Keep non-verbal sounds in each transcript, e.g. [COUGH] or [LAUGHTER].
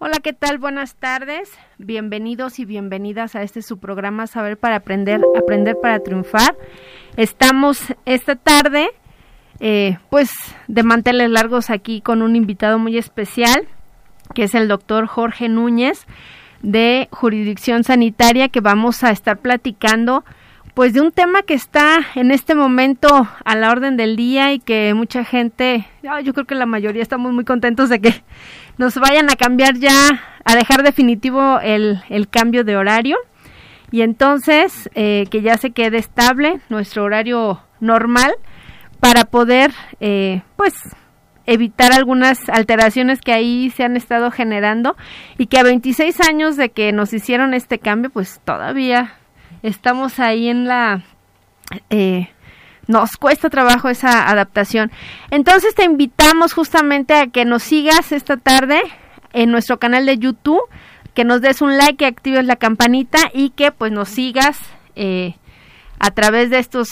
Hola, ¿qué tal? Buenas tardes. Bienvenidos y bienvenidas a este su programa Saber para Aprender, Aprender para Triunfar. Estamos esta tarde, eh, pues, de manteles largos aquí con un invitado muy especial, que es el doctor Jorge Núñez de Jurisdicción Sanitaria, que vamos a estar platicando pues de un tema que está en este momento a la orden del día y que mucha gente, yo creo que la mayoría estamos muy contentos de que nos vayan a cambiar ya, a dejar definitivo el, el cambio de horario. Y entonces eh, que ya se quede estable nuestro horario normal para poder eh, pues evitar algunas alteraciones que ahí se han estado generando y que a 26 años de que nos hicieron este cambio pues todavía estamos ahí en la eh, nos cuesta trabajo esa adaptación. Entonces te invitamos justamente a que nos sigas esta tarde en nuestro canal de YouTube, que nos des un like, que actives la campanita y que pues nos sigas eh, a través de estos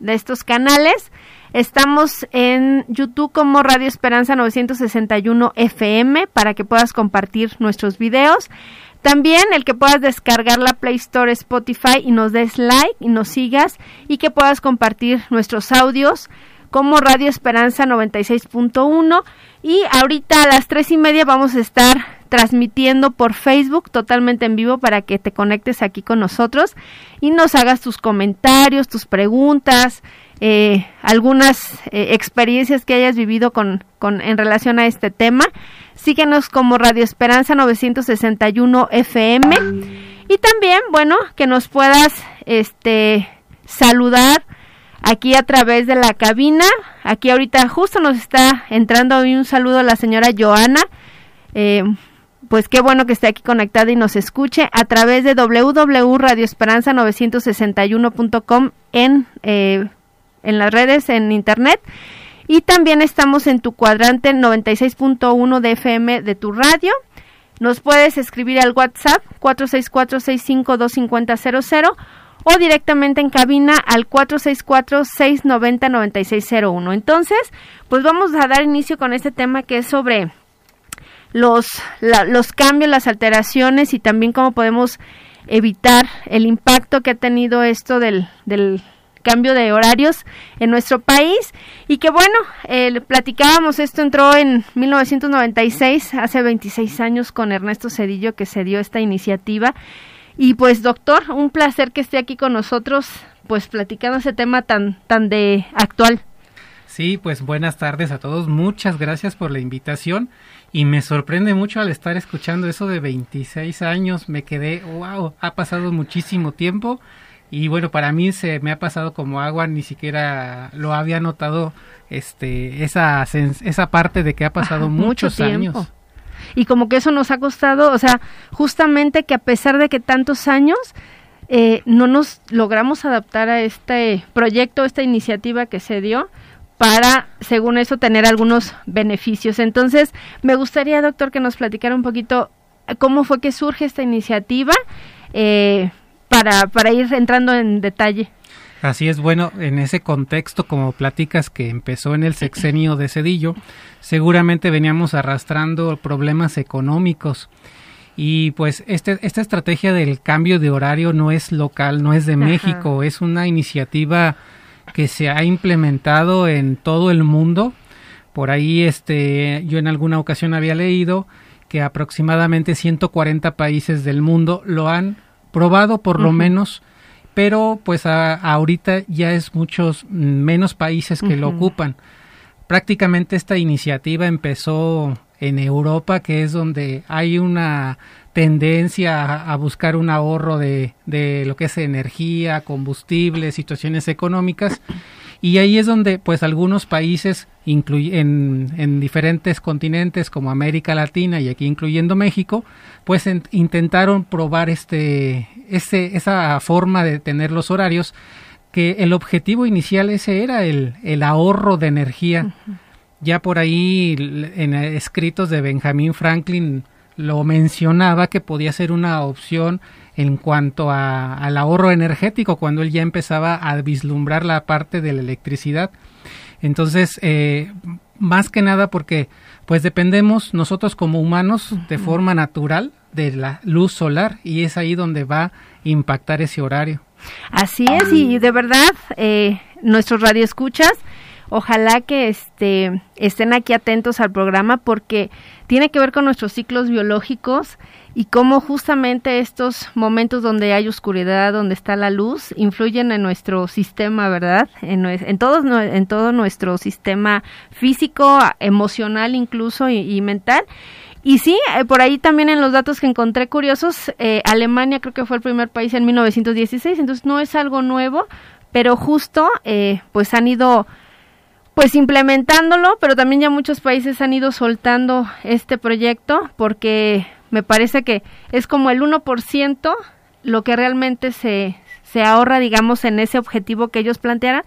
de estos canales. Estamos en YouTube como Radio Esperanza 961 FM para que puedas compartir nuestros videos. También el que puedas descargar la Play Store Spotify y nos des like y nos sigas y que puedas compartir nuestros audios como Radio Esperanza 96.1 y ahorita a las tres y media vamos a estar transmitiendo por Facebook totalmente en vivo para que te conectes aquí con nosotros y nos hagas tus comentarios, tus preguntas, eh, algunas eh, experiencias que hayas vivido con, con, en relación a este tema. Síguenos como Radio Esperanza 961 FM y también, bueno, que nos puedas este saludar aquí a través de la cabina. Aquí ahorita justo nos está entrando hoy un saludo a la señora Joana. Eh, pues qué bueno que esté aquí conectada y nos escuche a través de www.radioesperanza961.com en, eh, en las redes, en internet. Y también estamos en tu cuadrante 96.1 de FM de tu radio. Nos puedes escribir al WhatsApp 464-652-5000 o directamente en cabina al 464-690-9601. Entonces, pues vamos a dar inicio con este tema que es sobre los, los cambios, las alteraciones y también cómo podemos evitar el impacto que ha tenido esto del cambio de horarios en nuestro país. Y que bueno, eh, platicábamos, esto entró en 1996, hace 26 años con Ernesto Cedillo que se dio esta iniciativa. Y pues doctor, un placer que esté aquí con nosotros pues platicando ese tema tan, tan de actual. Sí, pues buenas tardes a todos, muchas gracias por la invitación. Y me sorprende mucho al estar escuchando eso de 26 años, me quedé, wow, ha pasado muchísimo tiempo y bueno, para mí se me ha pasado como agua, ni siquiera lo había notado este esa esa parte de que ha pasado [LAUGHS] muchos años. Y como que eso nos ha costado, o sea, justamente que a pesar de que tantos años eh, no nos logramos adaptar a este proyecto, esta iniciativa que se dio para, según eso, tener algunos beneficios. Entonces, me gustaría, doctor, que nos platicara un poquito cómo fue que surge esta iniciativa. Eh, para, para ir entrando en detalle. Así es, bueno, en ese contexto, como platicas que empezó en el sexenio de Cedillo, seguramente veníamos arrastrando problemas económicos. Y pues este, esta estrategia del cambio de horario no es local, no es de México, es una iniciativa que se ha implementado en todo el mundo. Por ahí este, yo en alguna ocasión había leído que aproximadamente 140 países del mundo lo han probado por lo menos, pero pues ahorita ya es muchos menos países que lo ocupan. Prácticamente esta iniciativa empezó en Europa, que es donde hay una tendencia a, buscar un ahorro de, de, lo que es energía, combustible, situaciones económicas. Y ahí es donde, pues, algunos países en, en diferentes continentes como América Latina y aquí incluyendo México, pues intentaron probar este, ese, esa forma de tener los horarios, que el objetivo inicial ese era el, el ahorro de energía. Ya por ahí en escritos de Benjamin Franklin lo mencionaba que podía ser una opción en cuanto a, al ahorro energético cuando él ya empezaba a vislumbrar la parte de la electricidad. Entonces, eh, más que nada porque pues dependemos nosotros como humanos de forma natural de la luz solar y es ahí donde va a impactar ese horario. Así es y de verdad eh, nuestros radioescuchas ojalá que este, estén aquí atentos al programa porque tiene que ver con nuestros ciclos biológicos y cómo justamente estos momentos donde hay oscuridad, donde está la luz, influyen en nuestro sistema, ¿verdad? En, en, todo, en todo nuestro sistema físico, emocional incluso y, mental. Y sí, eh, por ahí también en los datos que encontré curiosos, eh, Alemania creo que fue el primer país en 1916, entonces no es algo nuevo, pero justo eh, pues han ido pues implementándolo, pero también ya muchos países han ido soltando este proyecto porque me parece que es como el 1% lo que realmente se, se ahorra, digamos, en ese objetivo que ellos plantearan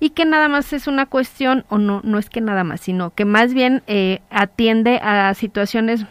y que nada más es una cuestión, o no, no es que nada más, sino que más bien eh, atiende a situaciones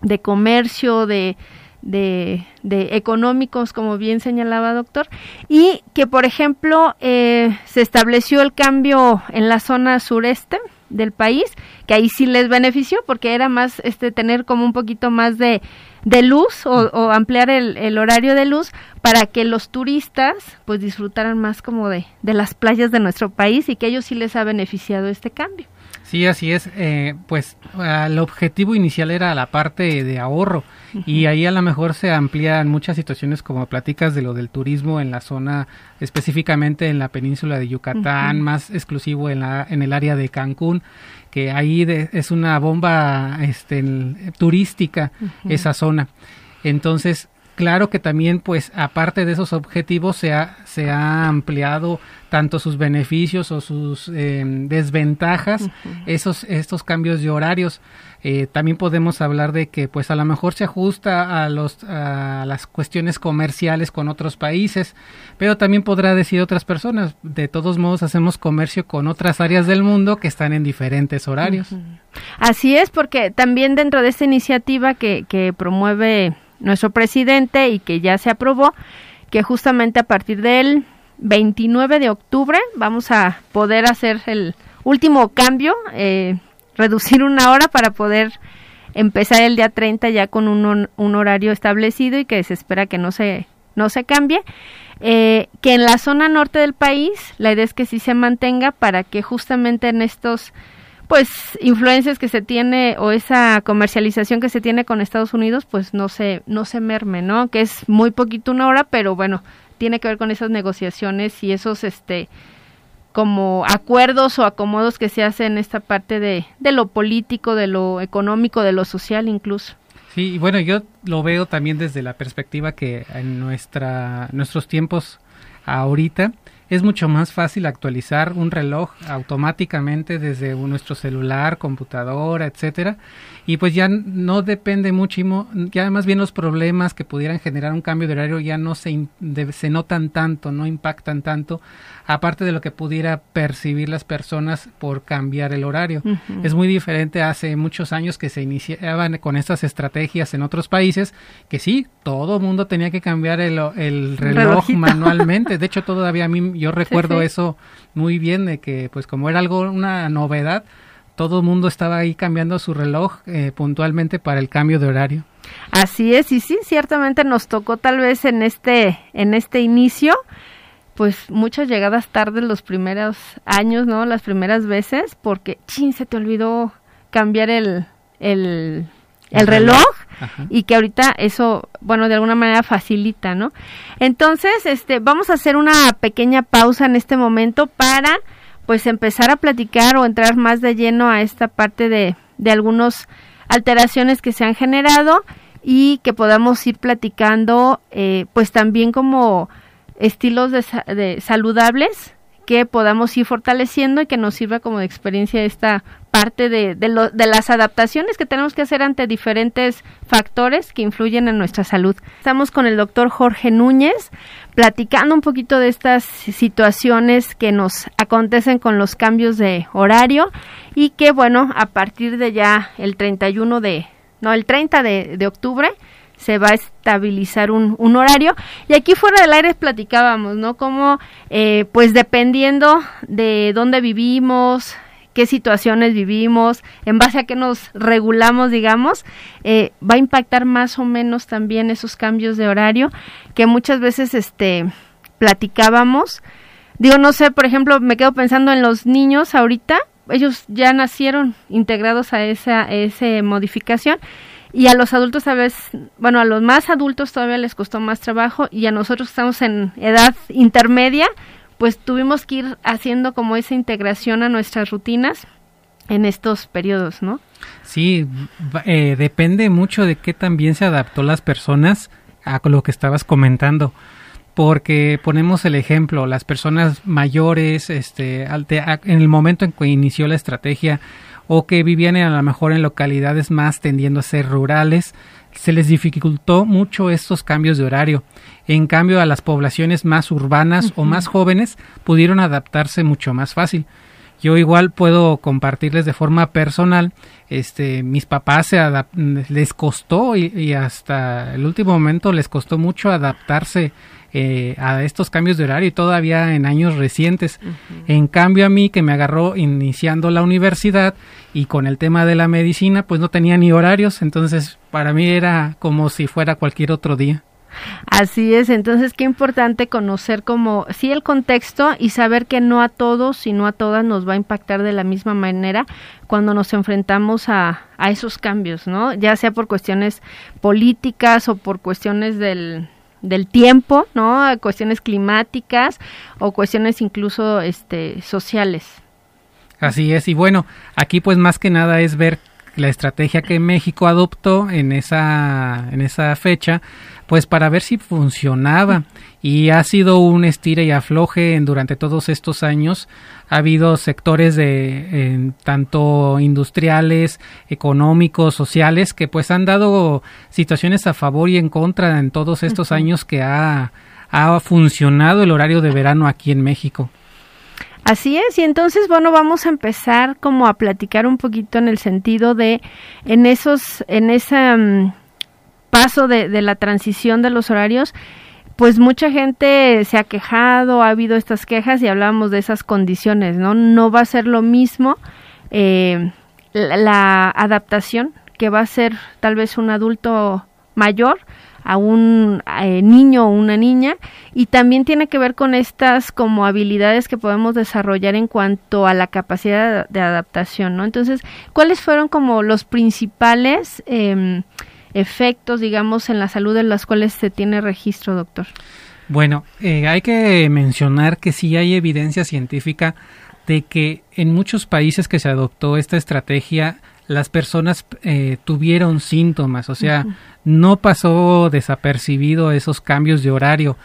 de comercio, de, de, de, económicos, como bien señalaba doctor, y que, por ejemplo, eh, se estableció el cambio en la zona sureste del país, que ahí sí les benefició porque era más este tener como un poquito más de, de luz o, o ampliar el, el, horario de luz para que los turistas pues disfrutaran más como de, de las playas de nuestro país y que ellos sí les ha beneficiado este cambio. Sí, así es. Eh, pues el objetivo inicial era la parte de ahorro y ahí a lo mejor se amplían muchas situaciones como platicas de lo del turismo en la zona, específicamente en la península de Yucatán, más exclusivo en, la, en el área de Cancún, que ahí es una bomba este, turística esa zona. Entonces, claro que también, pues, aparte de esos objetivos, se ha, se ha ampliado tanto sus beneficios o sus eh, desventajas, esos, estos cambios de horarios. Eh, también podemos hablar de que, pues, a lo mejor se ajusta a, los, a las cuestiones comerciales con otros países, pero también podrá decir otras personas, de todos modos, hacemos comercio con otras áreas del mundo que están en diferentes horarios. Así es, porque también dentro de esta iniciativa que, que promueve nuestro presidente y que ya se aprobó, que justamente a partir del 29 de octubre vamos a poder hacer el último cambio, eh, reducir una hora para poder empezar el día 30 ya con un, un, horario establecido y que se espera que no se, no se cambie. Eh, que en la zona norte del país la idea es que sí se mantenga para que justamente en estos pues influencias que se tiene o esa comercialización que se tiene con Estados Unidos pues no se no se merme no que es muy poquito una hora pero bueno tiene que ver con esas negociaciones y esos este como acuerdos o acomodos que se hacen en esta parte de, de lo político de lo económico de lo social incluso. Sí y bueno yo lo veo también desde la perspectiva que en nuestra nuestros tiempos ahorita es mucho más fácil actualizar un reloj automáticamente desde nuestro celular, computadora, etcétera, y pues ya no depende mucho, ya más bien los problemas que pudieran generar un cambio de horario ya no se, se notan tanto, no impactan tanto, aparte de lo que pudiera percibir las personas por cambiar el horario. Es muy diferente hace muchos años que se iniciaban con estas estrategias en otros países, que sí, todo el mundo tenía que cambiar el, el reloj manualmente, de hecho todavía a mí yo recuerdo eso muy bien de que pues como era algo una novedad todo el mundo estaba ahí cambiando su reloj eh, puntualmente para el cambio de horario. Así es y sí ciertamente nos tocó tal vez en este en este inicio pues muchas llegadas tarde los primeros años no las primeras veces porque chin se te olvidó cambiar el el, el reloj y que ahorita eso, bueno, de alguna manera facilita, ¿no? Entonces, este, vamos a hacer una pequeña pausa en este momento para, pues, empezar a platicar o entrar más de lleno a esta parte de, de algunas alteraciones que se han generado y que podamos ir platicando, eh, pues, también como estilos de, de saludables que podamos ir fortaleciendo y que nos sirva como de experiencia esta parte de, de, lo, de, las adaptaciones que tenemos que hacer ante diferentes factores que influyen en nuestra salud. Estamos con el doctor Jorge Núñez platicando un poquito de estas situaciones que nos acontecen con los cambios de horario y que bueno, a partir de ya el 31 de, no, el 30 de, de octubre se va a estabilizar un, horario. Y aquí fuera del aire platicábamos, ¿no? Como, eh, pues dependiendo de dónde vivimos, qué situaciones vivimos, en base a qué nos regulamos, digamos, eh, va a impactar más o menos también esos cambios de horario que muchas veces este platicábamos. Digo, no sé, por ejemplo, me quedo pensando en los niños ahorita, ellos ya nacieron integrados a esa, esa modificación y a los adultos a veces, bueno, a los más adultos todavía les costó más trabajo y a nosotros estamos en edad intermedia, pues tuvimos que ir haciendo como esa integración a nuestras rutinas en estos periodos, ¿no? Sí, eh, depende mucho de qué también se adaptó las personas a lo que estabas comentando porque ponemos el ejemplo, las personas mayores, este, en el momento en que inició la estrategia, o que vivían a lo mejor en localidades más tendiendo a ser rurales, se les dificultó mucho estos cambios de horario. En cambio, a las poblaciones más urbanas o más jóvenes pudieron adaptarse mucho más fácil. Yo igual puedo compartirles de forma personal, este, mis papás se les costó y, hasta el último momento les costó mucho adaptarse eh, a estos cambios de horario y todavía en años recientes. En cambio a mí que me agarró iniciando la universidad y con el tema de la medicina pues no tenía ni horarios, entonces para mí era como si fuera cualquier otro día. Así es, entonces qué importante conocer como sí el contexto y saber que no a todos y no a todas nos va a impactar de la misma manera cuando nos enfrentamos a, a esos cambios, ¿no? Ya sea por cuestiones políticas o por cuestiones del, del tiempo, ¿no? Cuestiones climáticas o cuestiones incluso este sociales. Así es, y bueno, aquí pues más que nada es ver la estrategia que México adoptó en esa en esa fecha pues para ver si funcionaba. Y ha sido un estira y afloje en, durante todos estos años. Ha habido sectores de tanto industriales económicos sociales que pues han dado situaciones a favor y en contra en todos estos años que ha, ha funcionado el horario de verano aquí en México Así es, y entonces, bueno, vamos a empezar como a platicar un poquito en el sentido de, en esos, en ese mm, paso de, de, la transición de los horarios, pues mucha gente se ha quejado, ha habido estas quejas y hablábamos de esas condiciones, ¿no? No va a ser lo mismo eh, la adaptación que va a ser tal vez un adulto mayor a un eh, niño o una niña y también tiene que ver con estas como habilidades que podemos desarrollar en cuanto a la capacidad de adaptación, ¿no? Entonces, ¿cuáles fueron como los principales eh, efectos, digamos, en la salud de los cuales se tiene registro, doctor? Bueno, eh, hay que mencionar que sí hay evidencia científica de que en muchos países que se adoptó esta estrategia las personas eh, tuvieron síntomas, o sea, no pasó desapercibido esos cambios de horario.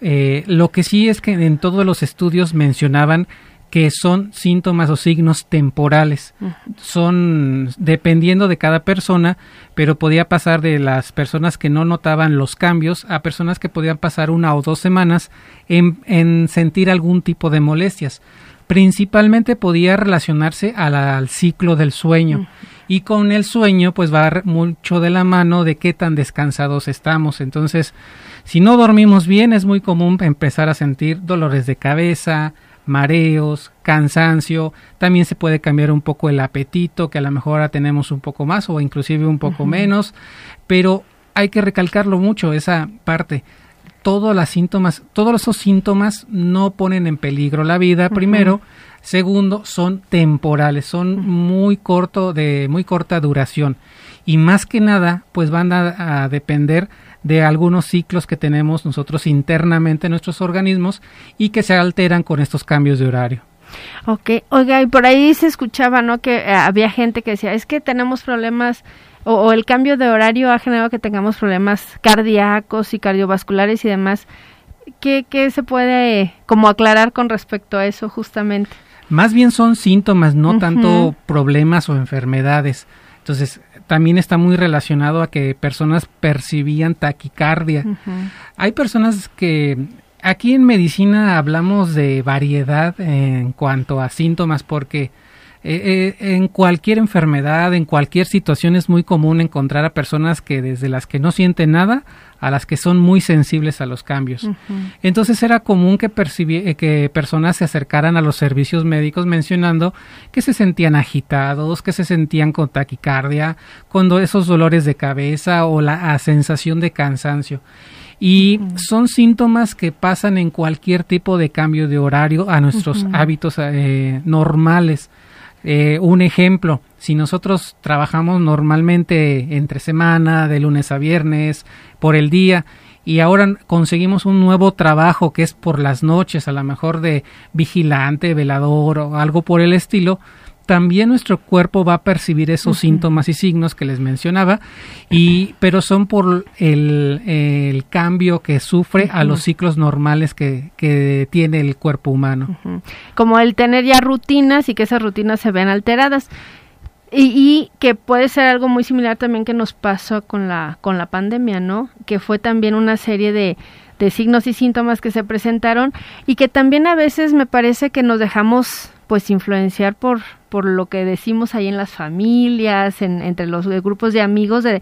Eh, lo que sí es que en todos los estudios mencionaban que son síntomas o signos temporales. Son dependiendo de cada persona, pero podía pasar de las personas que no notaban los cambios a personas que podían pasar una o dos semanas en, en sentir algún tipo de molestias principalmente podía relacionarse al ciclo del sueño. Y con el sueño, pues va mucho de la mano de qué tan descansados estamos. Entonces, si no dormimos bien, es muy común empezar a sentir dolores de cabeza, mareos, cansancio, también se puede cambiar un poco el apetito, que a lo mejor ahora tenemos un poco más o inclusive un poco menos, pero hay que recalcarlo mucho esa parte todos las síntomas, todos esos síntomas no ponen en peligro la vida, primero. Segundo, son temporales, son muy corto, de muy corta duración. Y más que nada, pues van a, depender de algunos ciclos que tenemos nosotros internamente en nuestros organismos y que se alteran con estos cambios de horario. Ok, oiga, y por ahí se escuchaba, ¿no? Que eh, había gente que decía, es que tenemos problemas o, el cambio de horario ha generado que tengamos problemas cardíacos y cardiovasculares y demás. ¿Qué, qué se puede como aclarar con respecto a eso justamente? Más bien son síntomas, no tanto problemas o enfermedades. Entonces, también está muy relacionado a que personas percibían taquicardia. Hay personas que aquí en medicina hablamos de variedad en cuanto a síntomas porque eh, eh, en cualquier enfermedad, en cualquier situación es muy común encontrar a personas que desde las que no sienten nada a las que son muy sensibles a los cambios. Entonces era común que, eh, que personas se acercaran a los servicios médicos mencionando que se sentían agitados, que se sentían con taquicardia, con esos dolores de cabeza o la sensación de cansancio. Y son síntomas que pasan en cualquier tipo de cambio de horario a nuestros hábitos normales. Eh, un ejemplo, si nosotros trabajamos normalmente entre semana, de lunes a viernes, por el día, y ahora conseguimos un nuevo trabajo que es por las noches, a lo mejor de vigilante, velador o algo por el estilo, también nuestro cuerpo va a percibir esos síntomas y signos que les mencionaba, y, pero son por el, cambio que sufre a los ciclos normales que, que tiene el cuerpo humano. Como el tener ya rutinas y que esas rutinas se ven alteradas. Y, y, que puede ser algo muy similar también que nos pasó con la, con la pandemia, ¿no? Que fue también una serie de, de signos y síntomas que se presentaron y que también a veces me parece que nos dejamos pues influenciar por por lo que decimos ahí en las familias, en, entre los grupos de amigos, de,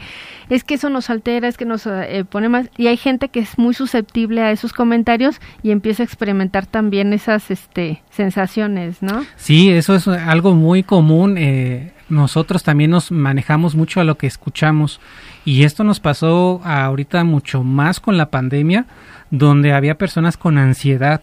es que eso nos altera, es que nos eh, pone más, y hay gente que es muy susceptible a esos comentarios y empieza a experimentar también esas este, sensaciones, ¿no? Sí, eso es algo muy común. Eh, nosotros también nos manejamos mucho a lo que escuchamos. Y esto nos pasó ahorita mucho más con la pandemia donde había personas con ansiedad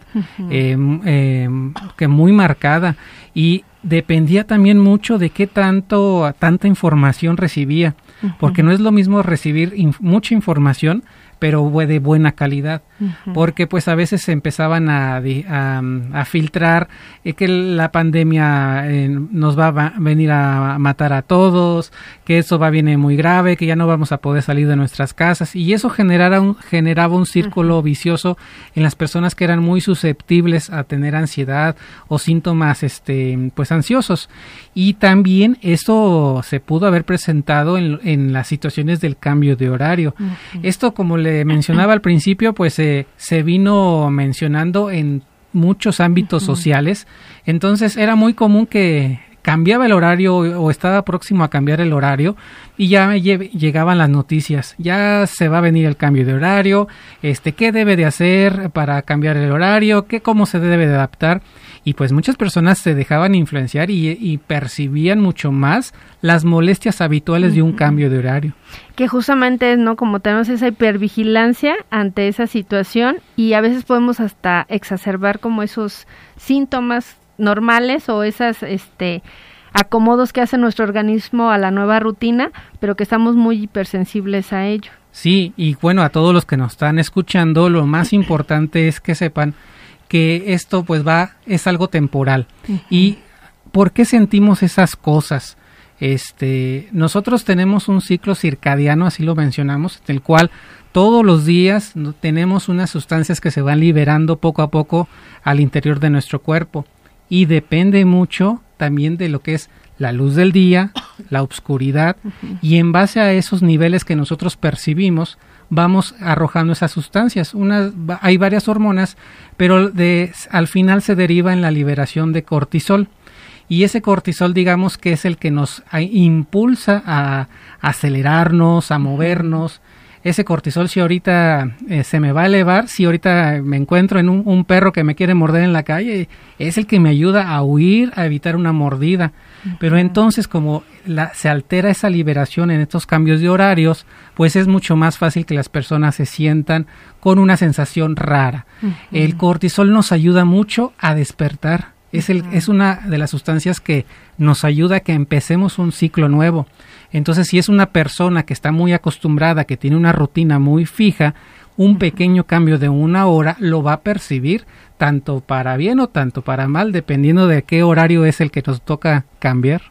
em, em, que muy marcada. Y dependía también mucho de qué tanto tanta información recibía. Porque no es lo mismo recibir mucha información pero de buena calidad, porque pues a veces se empezaban a, a, filtrar eh, que la pandemia eh, nos va a venir a matar a todos, que eso va a venir muy grave, que ya no vamos a poder salir de nuestras casas. Y eso generara un, generaba un círculo vicioso en las personas que eran muy susceptibles a tener ansiedad o síntomas este pues ansiosos. Y también eso se pudo haber presentado en, en las situaciones del cambio de horario. Esto como le mencionaba al principio, pues se vino mencionando en muchos ámbitos sociales. Entonces era muy común que cambiaba el horario o estaba próximo a cambiar el horario y ya llegaban las noticias. Ya se va a venir el cambio de horario, este, qué debe de hacer para cambiar el horario, qué cómo se debe de adaptar y pues muchas personas se dejaban influenciar y, percibían mucho más las molestias habituales de un cambio de horario. Que justamente es, ¿no? Como tenemos esa hipervigilancia ante esa situación y a veces podemos hasta exacerbar como esos síntomas normales o esas, este, acomodos que hace nuestro organismo a la nueva rutina, pero que estamos muy hipersensibles a ello. Sí, y bueno, a todos los que nos están escuchando, lo más importante es que sepan que esto pues va, es algo temporal. ¿Y por qué sentimos esas cosas? Este, nosotros tenemos un ciclo circadiano, así lo mencionamos, en el cual todos los días tenemos unas sustancias que se van liberando poco a poco al interior de nuestro cuerpo y depende mucho también de lo que es la luz del día, [COUGHS] la oscuridad y en base a esos niveles que nosotros percibimos vamos arrojando esas sustancias. Hay varias hormonas, pero de, al final se deriva en la liberación de cortisol. Y ese cortisol, digamos que es el que nos impulsa a acelerarnos, a movernos, ese cortisol si ahorita eh, se me va a elevar, si ahorita me encuentro en un, perro que me quiere morder en la calle, es el que me ayuda a huir, a evitar una mordida. Pero entonces como la, se altera esa liberación en estos cambios de horarios, pues es mucho más fácil que las personas se sientan con una sensación rara. El cortisol nos ayuda mucho a despertar. Es, el, es una de las sustancias que nos ayuda a que empecemos un ciclo nuevo. Entonces, si es una persona que está muy acostumbrada, que tiene una rutina muy fija, un pequeño cambio de una hora lo va a percibir tanto para bien o tanto para mal, dependiendo de qué horario es el que nos toca cambiar.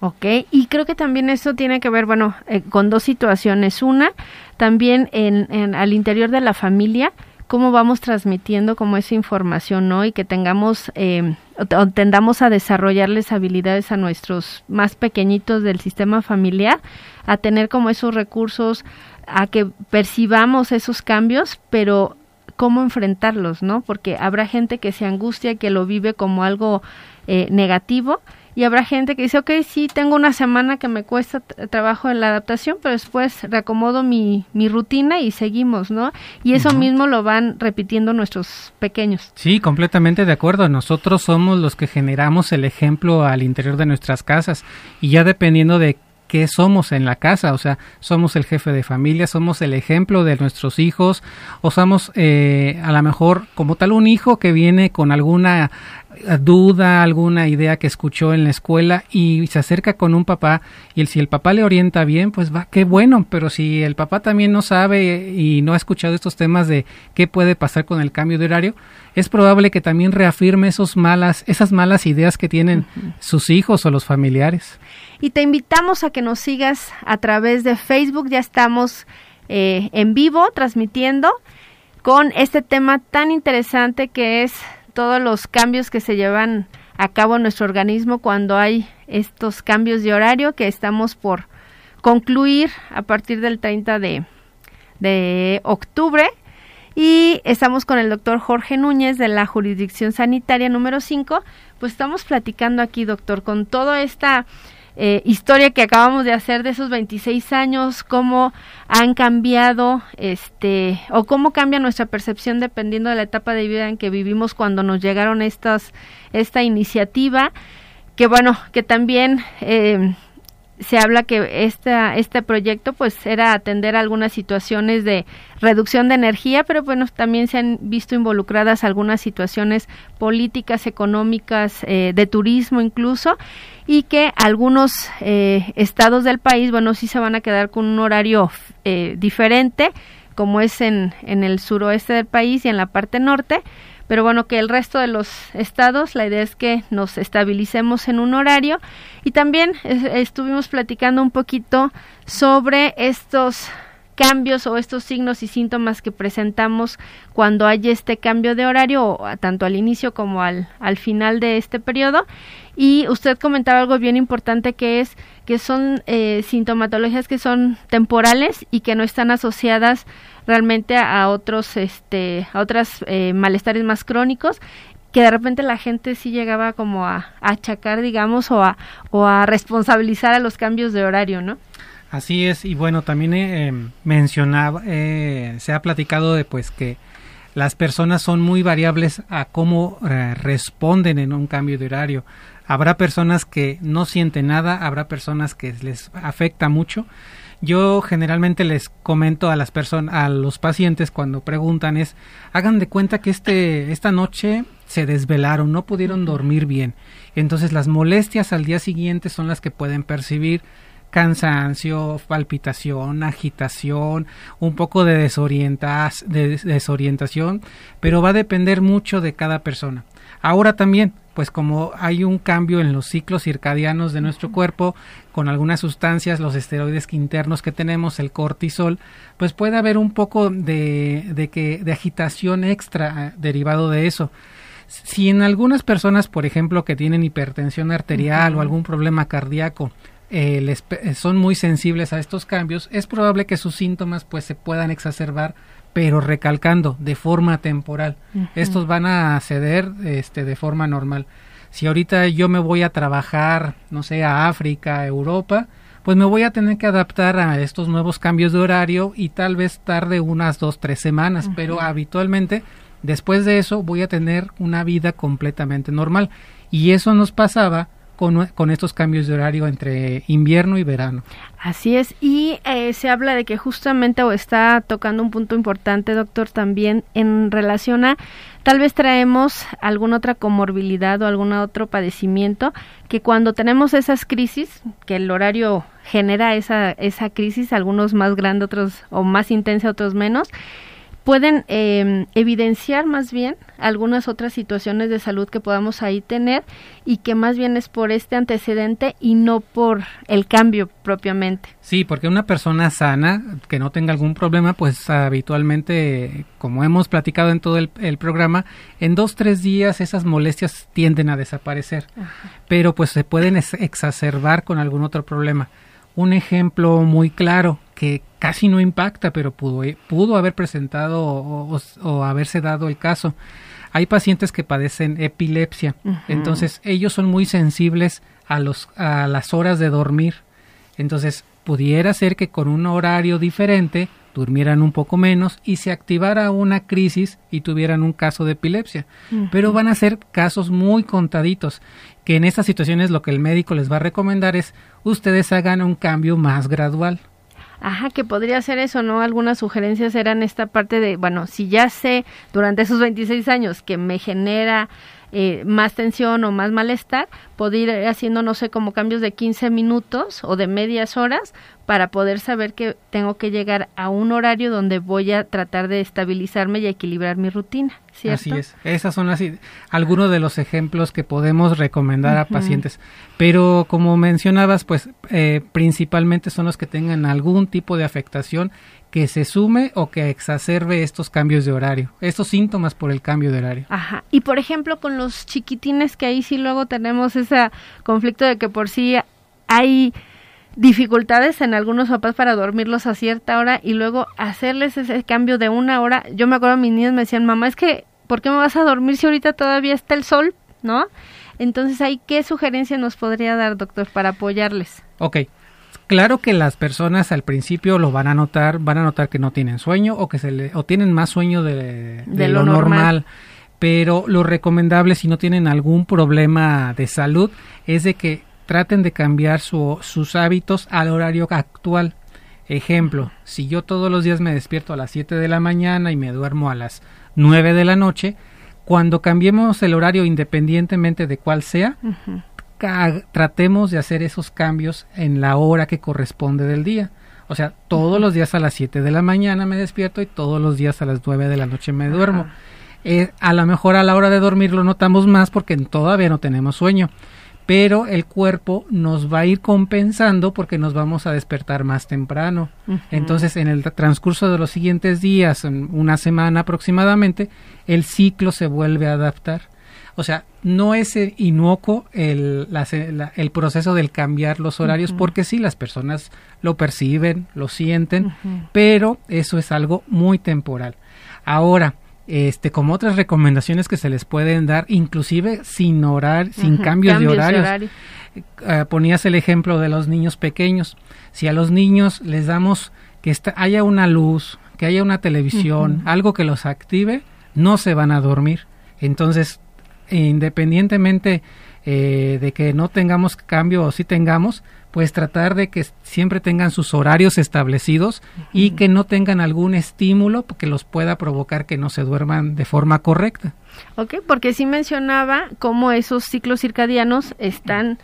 Ok, y creo que también eso tiene que ver, bueno, eh, con dos situaciones. Una, también en, en, al interior de la familia, cómo vamos transmitiendo como esa información, ¿no? Y que tengamos eh, tendamos a desarrollarles habilidades a nuestros más pequeñitos del sistema familiar, a tener como esos recursos, a que percibamos esos cambios, pero cómo enfrentarlos, ¿no? Porque habrá gente que se angustia, que lo vive como algo eh, negativo y habrá gente que dice, ok, sí, tengo una semana que me cuesta trabajo en la adaptación, pero después reacomodo mi, mi rutina y seguimos, ¿no? Y eso mismo lo van repitiendo nuestros pequeños. Sí, completamente de acuerdo. Nosotros somos los que generamos el ejemplo al interior de nuestras casas y ya dependiendo de qué somos en la casa, o sea, somos el jefe de familia, somos el ejemplo de nuestros hijos, o somos eh, a lo mejor como tal un hijo que viene con alguna duda, alguna idea que escuchó en la escuela y se acerca con un papá y si el papá le orienta bien, pues va, qué bueno, pero si el papá también no sabe y no ha escuchado estos temas de qué puede pasar con el cambio de horario, es probable que también reafirme esos malas, esas malas ideas que tienen sus hijos o los familiares y te invitamos a que nos sigas a través de Facebook. Ya estamos eh, en vivo transmitiendo con este tema tan interesante que es todos los cambios que se llevan a cabo en nuestro organismo cuando hay estos cambios de horario que estamos por concluir a partir del 30 de, de octubre. Y estamos con el doctor Jorge Núñez de la jurisdicción sanitaria número 5. Pues estamos platicando aquí, doctor, con toda esta eh, historia que acabamos de hacer de esos 26 años, cómo han cambiado, este, o cómo cambia nuestra percepción dependiendo de la etapa de vida en que vivimos cuando nos llegaron estas, esta iniciativa, que bueno, que también eh, se habla que esta, este proyecto pues era atender algunas situaciones de reducción de energía, pero bueno, también se han visto involucradas algunas situaciones políticas, económicas, eh, de turismo incluso, y que algunos eh, estados del país, bueno, sí se van a quedar con un horario eh, diferente, como es en, en el suroeste del país y en la parte norte, pero bueno, que el resto de los estados, la idea es que nos estabilicemos en un horario. Y también estuvimos platicando un poquito sobre estos cambios o estos signos y síntomas que presentamos cuando hay este cambio de horario, tanto al inicio como al, al final de este periodo. Y usted comentaba algo bien importante que es que son eh, sintomatologías que son temporales y que no están asociadas realmente a otros, este, a otras eh, malestares más crónicos que de repente la gente sí llegaba como a, achacar, digamos, o a, o a responsabilizar a los cambios de horario, ¿no? Así es, y bueno, también eh, mencionaba, eh, se ha platicado de pues que las personas son muy variables a cómo eh, responden en un cambio de horario. Habrá personas que no sienten nada, habrá personas que les afecta mucho. Yo generalmente les comento a las personas, a los pacientes cuando preguntan es, hagan de cuenta que este, esta noche se desvelaron, no pudieron dormir bien. Entonces las molestias al día siguiente son las que pueden percibir cansancio, palpitación, agitación, un poco de, de desorientación, pero va a depender mucho de cada persona. Ahora también, pues como hay un cambio en los ciclos circadianos de nuestro cuerpo, con algunas sustancias, los esteroides internos que tenemos, el cortisol, pues puede haber un poco de, de, que, de agitación extra eh, derivado de eso. Si en algunas personas, por ejemplo, que tienen hipertensión arterial o algún problema cardíaco, eh, les, eh, son muy sensibles a estos cambios, es probable que sus síntomas pues se puedan exacerbar, pero recalcando de forma temporal. Estos van a ceder este, de forma normal. Si ahorita yo me voy a trabajar, no sé, a África, a Europa, pues me voy a tener que adaptar a estos nuevos cambios de horario y tal vez tarde unas dos, tres semanas, pero habitualmente después de eso voy a tener una vida completamente normal. Y eso nos pasaba con, estos cambios de horario entre invierno y verano. Así es, y eh, se habla de que justamente o está tocando un punto importante, doctor, también en relación a tal vez traemos alguna otra comorbilidad o algún otro padecimiento que cuando tenemos esas crisis, que el horario genera esa, esa crisis, algunos más grandes, otros o más intensa, otros menos, pueden eh, evidenciar más bien algunas otras situaciones de salud que podamos ahí tener y que más bien es por este antecedente y no por el cambio propiamente. Sí, porque una persona sana que no tenga algún problema, pues habitualmente, como hemos platicado en todo el, programa, en dos, tres días esas molestias tienden a desaparecer, pero pues se pueden exacerbar con algún otro problema. Un ejemplo muy claro que casi no impacta, pero pudo, pudo haber presentado o, haberse dado el caso. hay pacientes que padecen epilepsia, entonces ellos son muy sensibles a, los, a las horas de dormir. Entonces, pudiera ser que con un horario diferente durmieran un poco menos y se activara una crisis y tuvieran un caso de epilepsia. Pero van a ser casos muy contaditos, que en estas situaciones lo que el médico les va a recomendar es ustedes hagan un cambio más gradual. Ajá, que podría ser eso, ¿no? Algunas sugerencias eran esta parte de, bueno, si ya sé durante esos 26 años que me genera eh, más tensión o más malestar, poder ir haciendo, no sé, como cambios de 15 minutos o de medias horas para poder saber que tengo que llegar a un horario donde voy a tratar de estabilizarme y equilibrar mi rutina. ¿cierto? Así es. Esas son así algunos de los ejemplos que podemos recomendar a pacientes. Pero como mencionabas, pues eh, principalmente son los que tengan algún tipo de afectación que se sume o que exacerbe estos cambios de horario, estos síntomas por el cambio de horario. Ajá. Y por ejemplo, con los chiquitines que ahí sí luego tenemos ese conflicto de que por sí hay dificultades en algunos papás para dormirlos a cierta hora y luego hacerles ese cambio de una hora. Yo me acuerdo, mis niños me decían, mamá, es que, ¿por qué me vas a dormir si ahorita todavía está el sol? ¿No? Entonces, ahí, ¿qué sugerencia nos podría dar, doctor, para apoyarles? Ok, Claro que las personas al principio lo van a notar, van a notar que no tienen sueño o que se le, o tienen más sueño de, lo, normal. Pero lo recomendable si no tienen algún problema de salud es de que traten de cambiar su, sus hábitos al horario actual. Ejemplo, si yo todos los días me despierto a las 7 de la mañana y me duermo a las 9 de la noche, cuando cambiemos el horario independientemente de cuál sea, tratemos de hacer esos cambios en la hora que corresponde del día. O sea, todos los días a las 7 de la mañana me despierto y todos los días a las 9 de la noche me duermo. Eh, a lo mejor a la hora de dormir lo notamos más porque todavía no tenemos sueño, pero el cuerpo nos va a ir compensando porque nos vamos a despertar más temprano. Entonces, en el transcurso de los siguientes días, una semana aproximadamente, el ciclo se vuelve a adaptar. O sea, no es inocuo el, el proceso del cambiar los horarios, porque sí, las personas lo perciben, lo sienten, pero eso es algo muy temporal. Ahora, este, como otras recomendaciones que se les pueden dar, inclusive sin orar, sin cambios, de horarios. Eh, ponías el ejemplo de los niños pequeños. Si a los niños les damos que haya una luz, que haya una televisión, algo que los active, no se van a dormir. Entonces, independientemente eh, de que no tengamos cambio o si tengamos, pues tratar de que siempre tengan sus horarios establecidos y que no tengan algún estímulo que los pueda provocar que no se duerman de forma correcta. Ok, porque sí mencionaba cómo esos ciclos circadianos están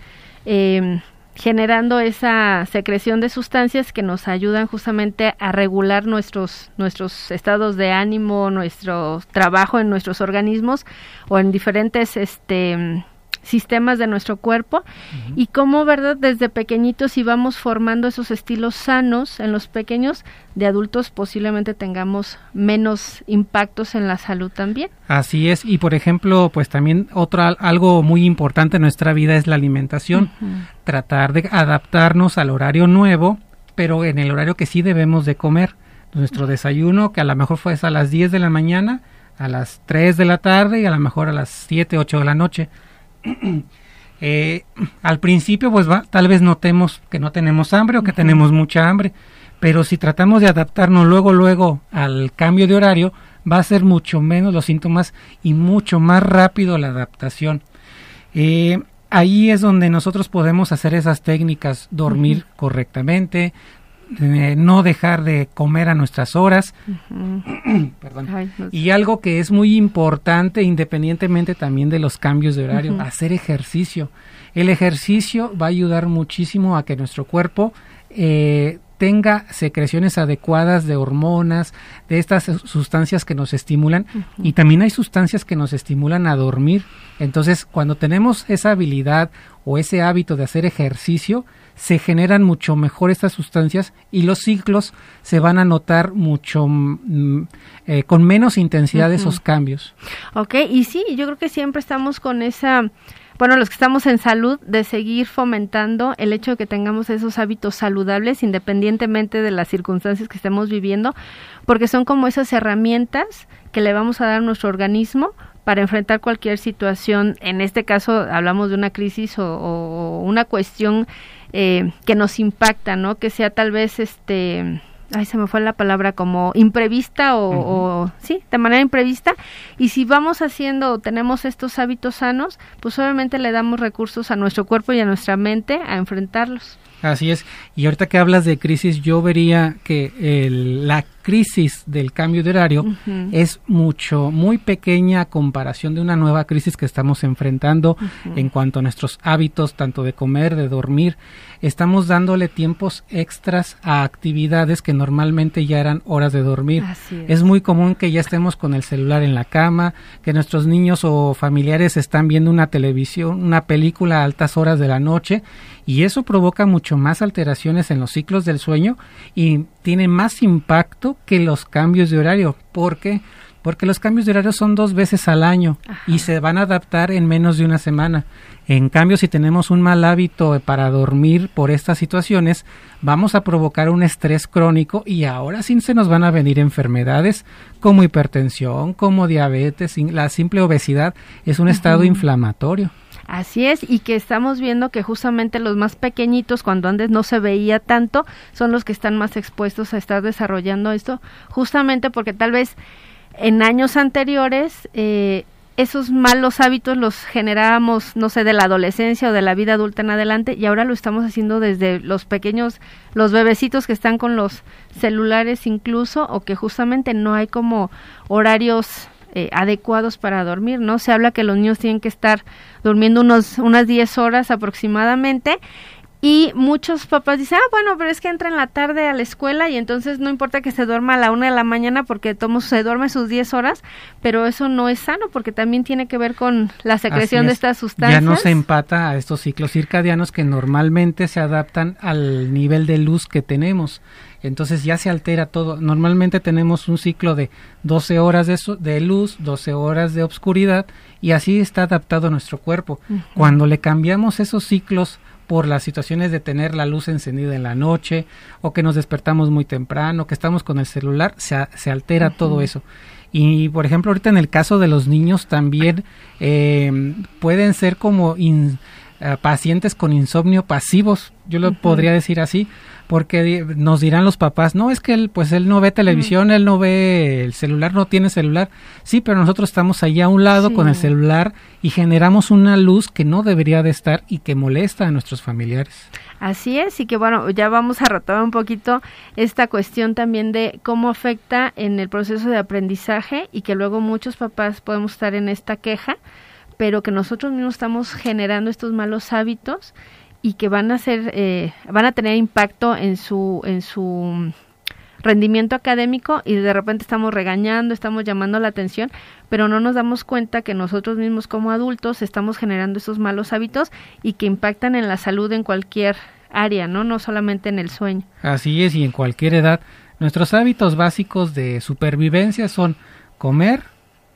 eh, generando esa secreción de sustancias que nos ayudan justamente a regular nuestros nuestros estados de ánimo, nuestro trabajo en nuestros organismos o en diferentes este sistemas de nuestro cuerpo y cómo, ¿verdad? Desde pequeñitos si vamos formando esos estilos sanos en los pequeños, de adultos posiblemente tengamos menos impactos en la salud también. Así es, y por ejemplo, pues también otro algo muy importante en nuestra vida es la alimentación, tratar de adaptarnos al horario nuevo, pero en el horario que sí debemos de comer. Nuestro desayuno, que a lo mejor fue a las 10 de la mañana, a las 3 de la tarde y a lo mejor a las 7, 8 de la noche [CLEARS THROAT] Eh, al principio, pues va, tal vez notemos que no tenemos hambre o que tenemos mucha hambre, pero si tratamos de adaptarnos luego, luego al cambio de horario, va a ser mucho menos los síntomas y mucho más rápido la adaptación. Eh, ahí es donde nosotros podemos hacer esas técnicas, dormir correctamente, no dejar de comer a nuestras horas. [CLEARS THROAT] Y algo que es muy importante, independientemente también de los cambios de horario, hacer ejercicio. El ejercicio va a ayudar muchísimo a que nuestro cuerpo eh, tenga secreciones adecuadas de hormonas, de estas sustancias que nos estimulan y también hay sustancias que nos estimulan a dormir. Entonces, cuando tenemos esa habilidad o ese hábito de hacer ejercicio, se generan mucho mejor estas sustancias y los ciclos se van a notar mucho mm, eh, con menos intensidad esos cambios. Ok, y sí, yo creo que siempre estamos con esa bueno, los que estamos en salud, de seguir fomentando el hecho de que tengamos esos hábitos saludables independientemente de las circunstancias que estemos viviendo, porque son como esas herramientas que le vamos a dar a nuestro organismo para enfrentar cualquier situación. En este caso hablamos de una crisis o, una cuestión eh, que nos impacta, ¿no? Que sea tal vez este ay, se me fue la palabra, como imprevista o, sí, de manera imprevista. Y si vamos haciendo o tenemos estos hábitos sanos, pues obviamente le damos recursos a nuestro cuerpo y a nuestra mente a enfrentarlos. Así es. Y ahorita que hablas de crisis, yo vería que la crisis del cambio de horario es mucho, muy pequeña a comparación de una nueva crisis que estamos enfrentando en cuanto a nuestros hábitos, tanto de comer, de dormir. Estamos dándole tiempos extras a actividades que normalmente ya eran horas de dormir. es. muy común que ya estemos con el celular en la cama, que nuestros niños o familiares están viendo una televisión, una película a altas horas de la noche y eso provoca mucho más alteraciones en los ciclos del sueño y tiene más impacto que los cambios de horario. ¿Por qué? Porque los cambios de horario son dos veces al año y se van a adaptar en menos de una semana. En cambio, si tenemos un mal hábito para dormir por estas situaciones, vamos a provocar un estrés crónico y ahora sí se nos van a venir enfermedades como hipertensión, como diabetes, la simple obesidad es un estado inflamatorio. Así es, y que estamos viendo que justamente los más pequeñitos, cuando antes no se veía tanto, son los que están más expuestos a estar desarrollando esto, justamente porque tal vez en años anteriores eh, esos malos hábitos los generábamos, no sé, de la adolescencia o de la vida adulta en adelante y ahora lo estamos haciendo desde los pequeños, los bebecitos que están con los celulares incluso o que justamente no hay como horarios eh, adecuados para dormir, ¿no? Se habla que los niños tienen que estar durmiendo unos, unas 10 horas aproximadamente y muchos papás dicen, ah, bueno, pero es que entra en la tarde a la escuela y entonces no importa que se duerma a la una de la mañana porque tomo, se duerme sus 10 horas, pero eso no es sano porque también tiene que ver con la secreción de estas sustancias. Ya no se empata a estos ciclos circadianos que normalmente se adaptan al nivel de luz que tenemos entonces ya se altera todo. Normalmente tenemos un ciclo de 12 horas de, de luz, 12 horas de obscuridad y así está adaptado nuestro cuerpo. Cuando le cambiamos esos ciclos por las situaciones de tener la luz encendida en la noche o que nos despertamos muy temprano, que estamos con el celular, se, se altera todo eso. Y por ejemplo, ahorita en el caso de los niños también eh, pueden ser como eh, pacientes con insomnio pasivos, yo lo podría decir así, porque nos dirán los papás, no, es que él, pues él no ve televisión, él no ve el celular, no tiene celular. Sí, pero nosotros estamos allá a un lado con el celular y generamos una luz que no debería de estar y que molesta a nuestros familiares. Así es, y que bueno, ya vamos a retomar un poquito esta cuestión también de cómo afecta en el proceso de aprendizaje y que luego muchos papás podemos estar en esta queja, pero que nosotros mismos estamos generando estos malos hábitos y que van a ser eh, van a tener impacto en su en su rendimiento académico y de repente estamos regañando, estamos llamando la atención, pero no nos damos cuenta que nosotros mismos como adultos estamos generando esos malos hábitos y que impactan en la salud en cualquier área, ¿no? No solamente en el sueño. Así es, y en cualquier edad. Nuestros hábitos básicos de supervivencia son comer,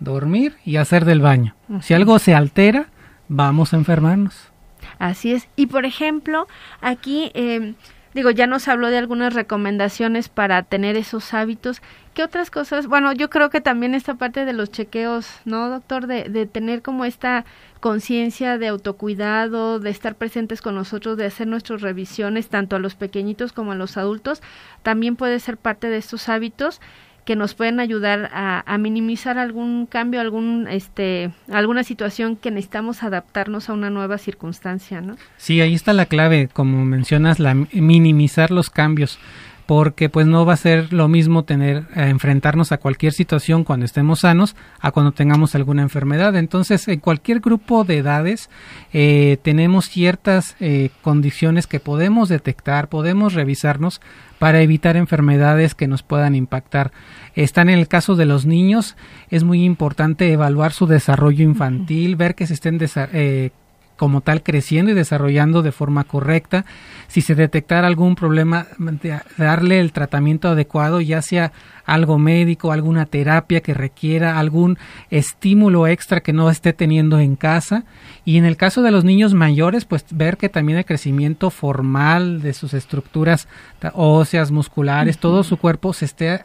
dormir y hacer del baño. Si algo se altera, vamos a enfermarnos. Así es. Y por ejemplo, aquí, eh, digo, ya nos habló de algunas recomendaciones para tener esos hábitos. ¿Qué otras cosas? Bueno, yo creo que también esta parte de los chequeos, ¿no, doctor? De, de tener como esta conciencia de autocuidado, de estar presentes con nosotros, de hacer nuestras revisiones, tanto a los pequeñitos como a los adultos, también puede ser parte de estos hábitos que nos pueden ayudar a, minimizar algún cambio, algún, este, alguna situación que necesitamos adaptarnos a una nueva circunstancia, ¿no? Sí, ahí está la clave, como mencionas, la minimizar los cambios porque pues no va a ser lo mismo tener enfrentarnos a cualquier situación cuando estemos sanos a cuando tengamos alguna enfermedad entonces en cualquier grupo de edades eh, tenemos ciertas eh, condiciones que podemos detectar podemos revisarnos para evitar enfermedades que nos puedan impactar. Están en el caso de los niños, es muy importante evaluar su desarrollo infantil, ver que se estén eh, como tal creciendo y desarrollando de forma correcta. Si se detectara algún problema, darle el tratamiento adecuado, ya sea algo médico, alguna terapia que requiera algún estímulo extra que no esté teniendo en casa. Y en el caso de los niños mayores, pues ver que también el crecimiento formal de sus estructuras óseas, musculares, todo su cuerpo se esté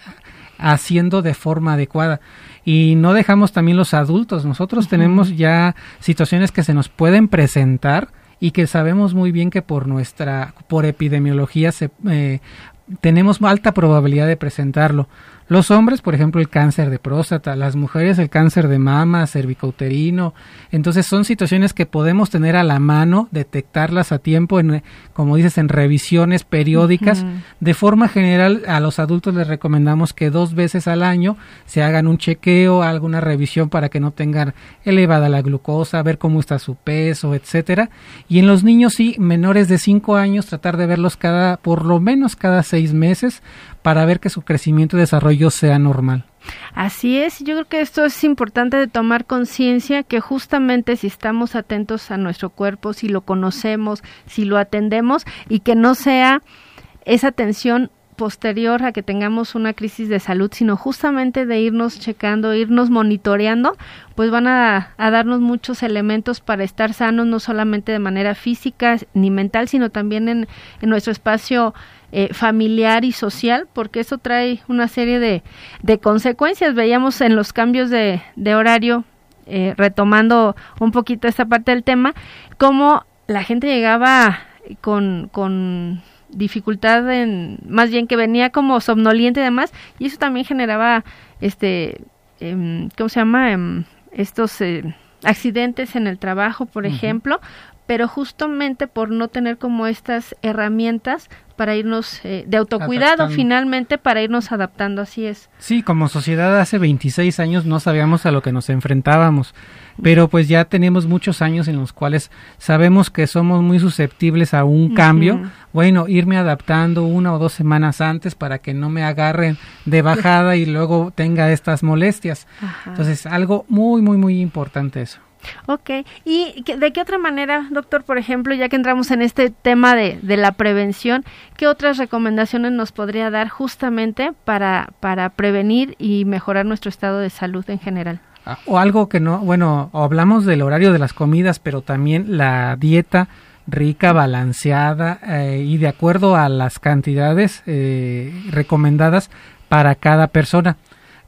haciendo de forma adecuada. Y no dejamos también los adultos. Nosotros tenemos ya situaciones que se nos pueden presentar y que sabemos muy bien que por nuestra, por epidemiología se, eh, tenemos alta probabilidad de presentarlo. Los hombres, por ejemplo, el cáncer de próstata, las mujeres el cáncer de mama, cervicouterino. Entonces son situaciones que podemos tener a la mano, detectarlas a tiempo, en, como dices, en revisiones periódicas. De forma general, a los adultos les recomendamos que dos veces al año se hagan un chequeo, alguna revisión para que no tengan elevada la glucosa, ver cómo está su peso, etcétera. Y en los niños sí, menores de 5 años, tratar de verlos cada, por lo menos cada seis meses para ver que su crecimiento y desarrollo sea normal. Así es, yo creo que esto es importante de tomar conciencia que justamente si estamos atentos a nuestro cuerpo, si lo conocemos, si lo atendemos y que no sea esa atención posterior a que tengamos una crisis de salud, sino justamente de irnos checando, irnos monitoreando, pues van a, darnos muchos elementos para estar sanos, no solamente de manera física ni mental, sino también en, nuestro espacio eh, familiar y social, porque eso trae una serie de, consecuencias. Veíamos en los cambios de, de horario, eh, retomando un poquito esta parte del tema, cómo la gente llegaba con, con dificultad en, más bien que venía como somnoliente y demás, y eso también generaba, este, eh, ¿cómo se llama? Em, estos eh, accidentes en el trabajo, por ejemplo, pero justamente por no tener como estas herramientas para irnos eh, de autocuidado finalmente para irnos adaptando, así es. Sí, como sociedad hace 26 años no sabíamos a lo que nos enfrentábamos, pero pues ya tenemos muchos años en los cuales sabemos que somos muy susceptibles a un cambio. Bueno, irme adaptando una o dos semanas antes para que no me agarren de bajada y luego tenga estas molestias. Entonces, algo muy, muy, muy importante eso. Ok, ¿y de qué otra manera, doctor, por ejemplo, ya que entramos en este tema de, de la prevención, qué otras recomendaciones nos podría dar justamente para, para prevenir y mejorar nuestro estado de salud en general? Ah, o algo que no, bueno, hablamos del horario de las comidas, pero también la dieta rica, balanceada eh, y de acuerdo a las cantidades eh, recomendadas para cada persona.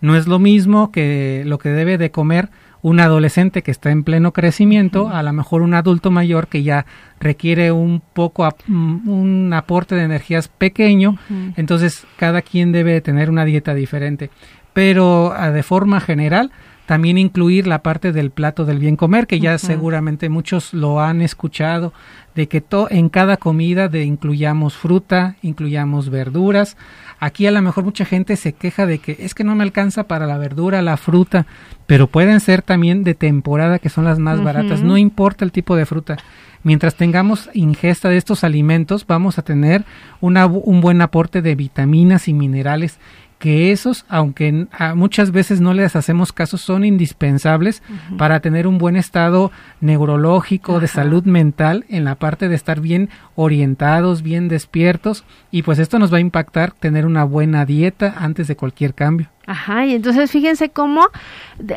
No es lo mismo que lo que debe de comer un adolescente que está en pleno crecimiento, a lo mejor un adulto mayor que ya requiere un poco mm, un aporte de energías pequeño, entonces cada quien debe tener una dieta diferente. Pero ah, de forma general, también incluir la parte del plato del bien comer, que ya seguramente muchos lo han escuchado, de que en cada comida de incluyamos fruta, incluyamos verduras, Aquí a lo mejor mucha gente se queja de que es que no me alcanza para la verdura, la fruta, pero pueden ser también de temporada que son las más baratas, no importa el tipo de fruta. Mientras tengamos ingesta de estos alimentos, vamos a tener una, un buen aporte de vitaminas y minerales que esos, aunque muchas veces no les hacemos caso, son indispensables para tener un buen estado neurológico, de salud mental, en la parte de estar bien orientados, bien despiertos, y pues esto nos va a impactar tener una buena dieta antes de cualquier cambio. Ajá, y entonces fíjense cómo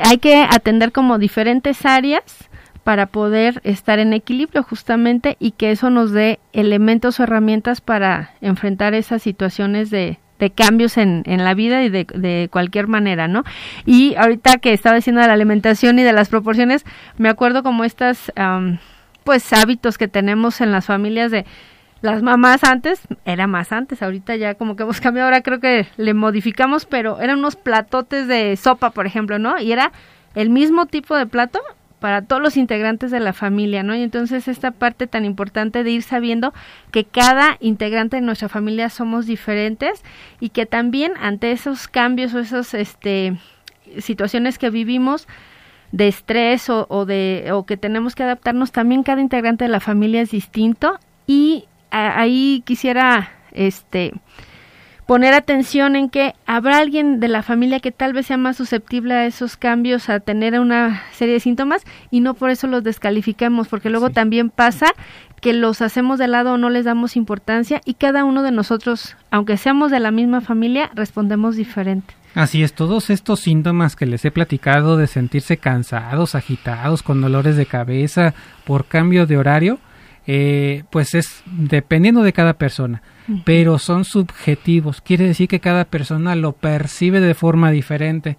hay que atender como diferentes áreas para poder estar en equilibrio justamente y que eso nos dé elementos o herramientas para enfrentar esas situaciones de, de cambios en, en la vida y de, de, cualquier manera, ¿no? Y ahorita que estaba diciendo de la alimentación y de las proporciones, me acuerdo como estas, pues, hábitos que tenemos en las familias de las mamás antes, era más antes, ahorita ya como que hemos cambiado, ahora creo que le modificamos, pero eran unos platotes de sopa, por ejemplo, ¿no? Y era el mismo tipo de plato, para todos los integrantes de la familia, ¿no? Y entonces esta parte tan importante de ir sabiendo que cada integrante de nuestra familia somos diferentes y que también ante esos cambios o esas este, situaciones que vivimos de estrés o, o, de o que tenemos que adaptarnos, también cada integrante de la familia es distinto y ahí quisiera este poner atención en que habrá alguien de la familia que tal vez sea más susceptible a esos cambios, a tener una serie de síntomas y no por eso los descalifiquemos, porque luego también pasa que los hacemos de lado o no les damos importancia y cada uno de nosotros, aunque seamos de la misma familia, respondemos diferente. Así es, todos estos síntomas que les he platicado de sentirse cansados, agitados, con dolores de cabeza por cambio de horario, eh, pues es dependiendo de cada persona, pero son subjetivos. Quiere decir que cada persona lo percibe de forma diferente.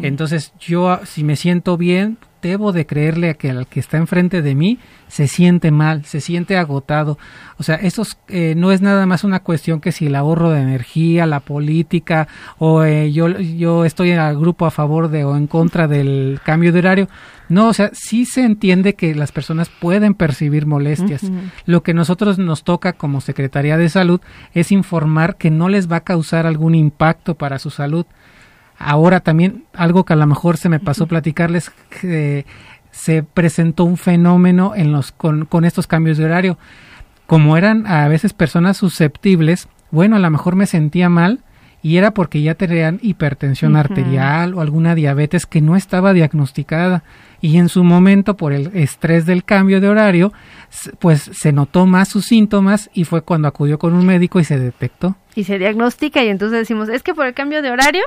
Entonces yo si me siento bien, debo de creerle a que al que está enfrente de mí se siente mal, se siente agotado. O sea, esto eh, no es nada más una cuestión que si el ahorro de energía, la política, o eh, yo, yo estoy en el grupo a favor de o en contra del cambio de horario. No, o sea, sí se entiende que las personas pueden percibir molestias. Lo que nosotros nos toca como Secretaría de Salud es informar que no les va a causar algún impacto para su salud. Ahora también algo que a lo mejor se me pasó platicarles que se presentó un fenómeno en los con, con estos cambios de horario. Como eran a veces personas susceptibles, bueno, a lo mejor me sentía mal y era porque ya tenían hipertensión arterial o alguna diabetes que no estaba diagnosticada y en su momento por el estrés del cambio de horario pues se notó más sus síntomas y fue cuando acudió con un médico y se detectó. Y se diagnostica y entonces decimos, es que por el cambio de horario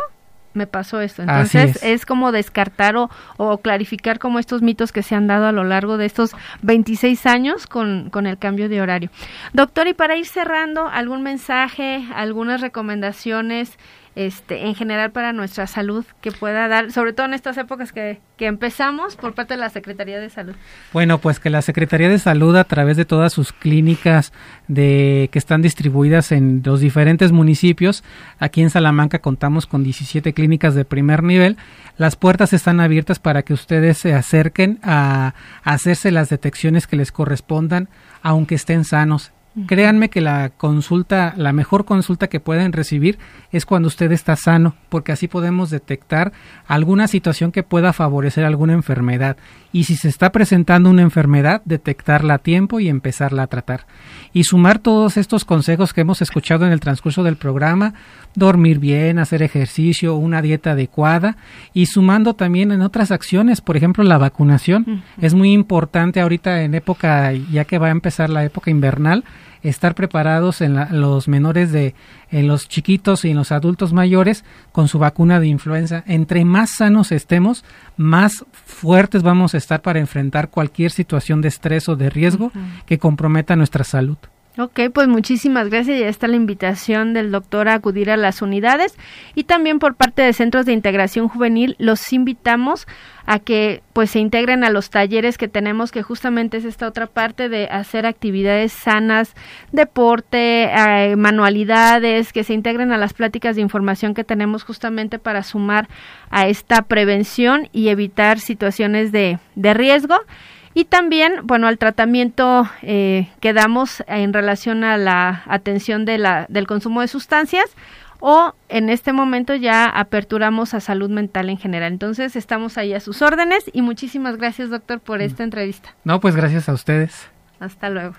me pasó esto. Entonces es. como descartar o, clarificar como estos mitos que se han dado a lo largo de estos 26 años con, con el cambio de horario. Doctor, y para ir cerrando, ¿algún mensaje, algunas recomendaciones este, en general para nuestra salud que pueda dar, sobre todo en estas épocas que, empezamos por parte de la Secretaría de Salud? Bueno, pues que la Secretaría de Salud a través de todas sus clínicas de que están distribuidas en los diferentes municipios, aquí en Salamanca contamos con 17 clínicas de primer nivel, las puertas están abiertas para que ustedes se acerquen a hacerse las detecciones que les correspondan, aunque estén sanos. Créanme que la consulta, la mejor consulta que pueden recibir es cuando usted está sano, porque así podemos detectar alguna situación que pueda favorecer alguna enfermedad. Y si se está presentando una enfermedad, detectarla a tiempo y empezarla a tratar. Y sumar todos estos consejos que hemos escuchado en el transcurso del programa, dormir bien, hacer ejercicio, una dieta adecuada y sumando también en otras acciones, por ejemplo, la vacunación. Es muy importante ahorita en época, ya que va a empezar la época invernal, estar preparados en los menores de en los chiquitos y en los adultos mayores con su vacuna de influenza. Entre más sanos estemos, más fuertes vamos a estar para enfrentar cualquier situación de estrés o de riesgo que comprometa nuestra salud. Ok, pues muchísimas gracias. Ya está la invitación del doctor a acudir a las unidades y también por parte de Centros de Integración Juvenil los invitamos a que pues se integren a los talleres que tenemos que justamente es esta otra parte de hacer actividades sanas, deporte, eh, manualidades, que se integren a las pláticas de información que tenemos justamente para sumar a esta prevención y evitar situaciones de, de riesgo. Y también, bueno, al tratamiento eh, que damos en relación a la atención de la, del consumo de sustancias o en este momento ya aperturamos a salud mental en general. Entonces estamos ahí a sus órdenes y muchísimas gracias doctor por esta entrevista. No, pues gracias a ustedes. Hasta luego.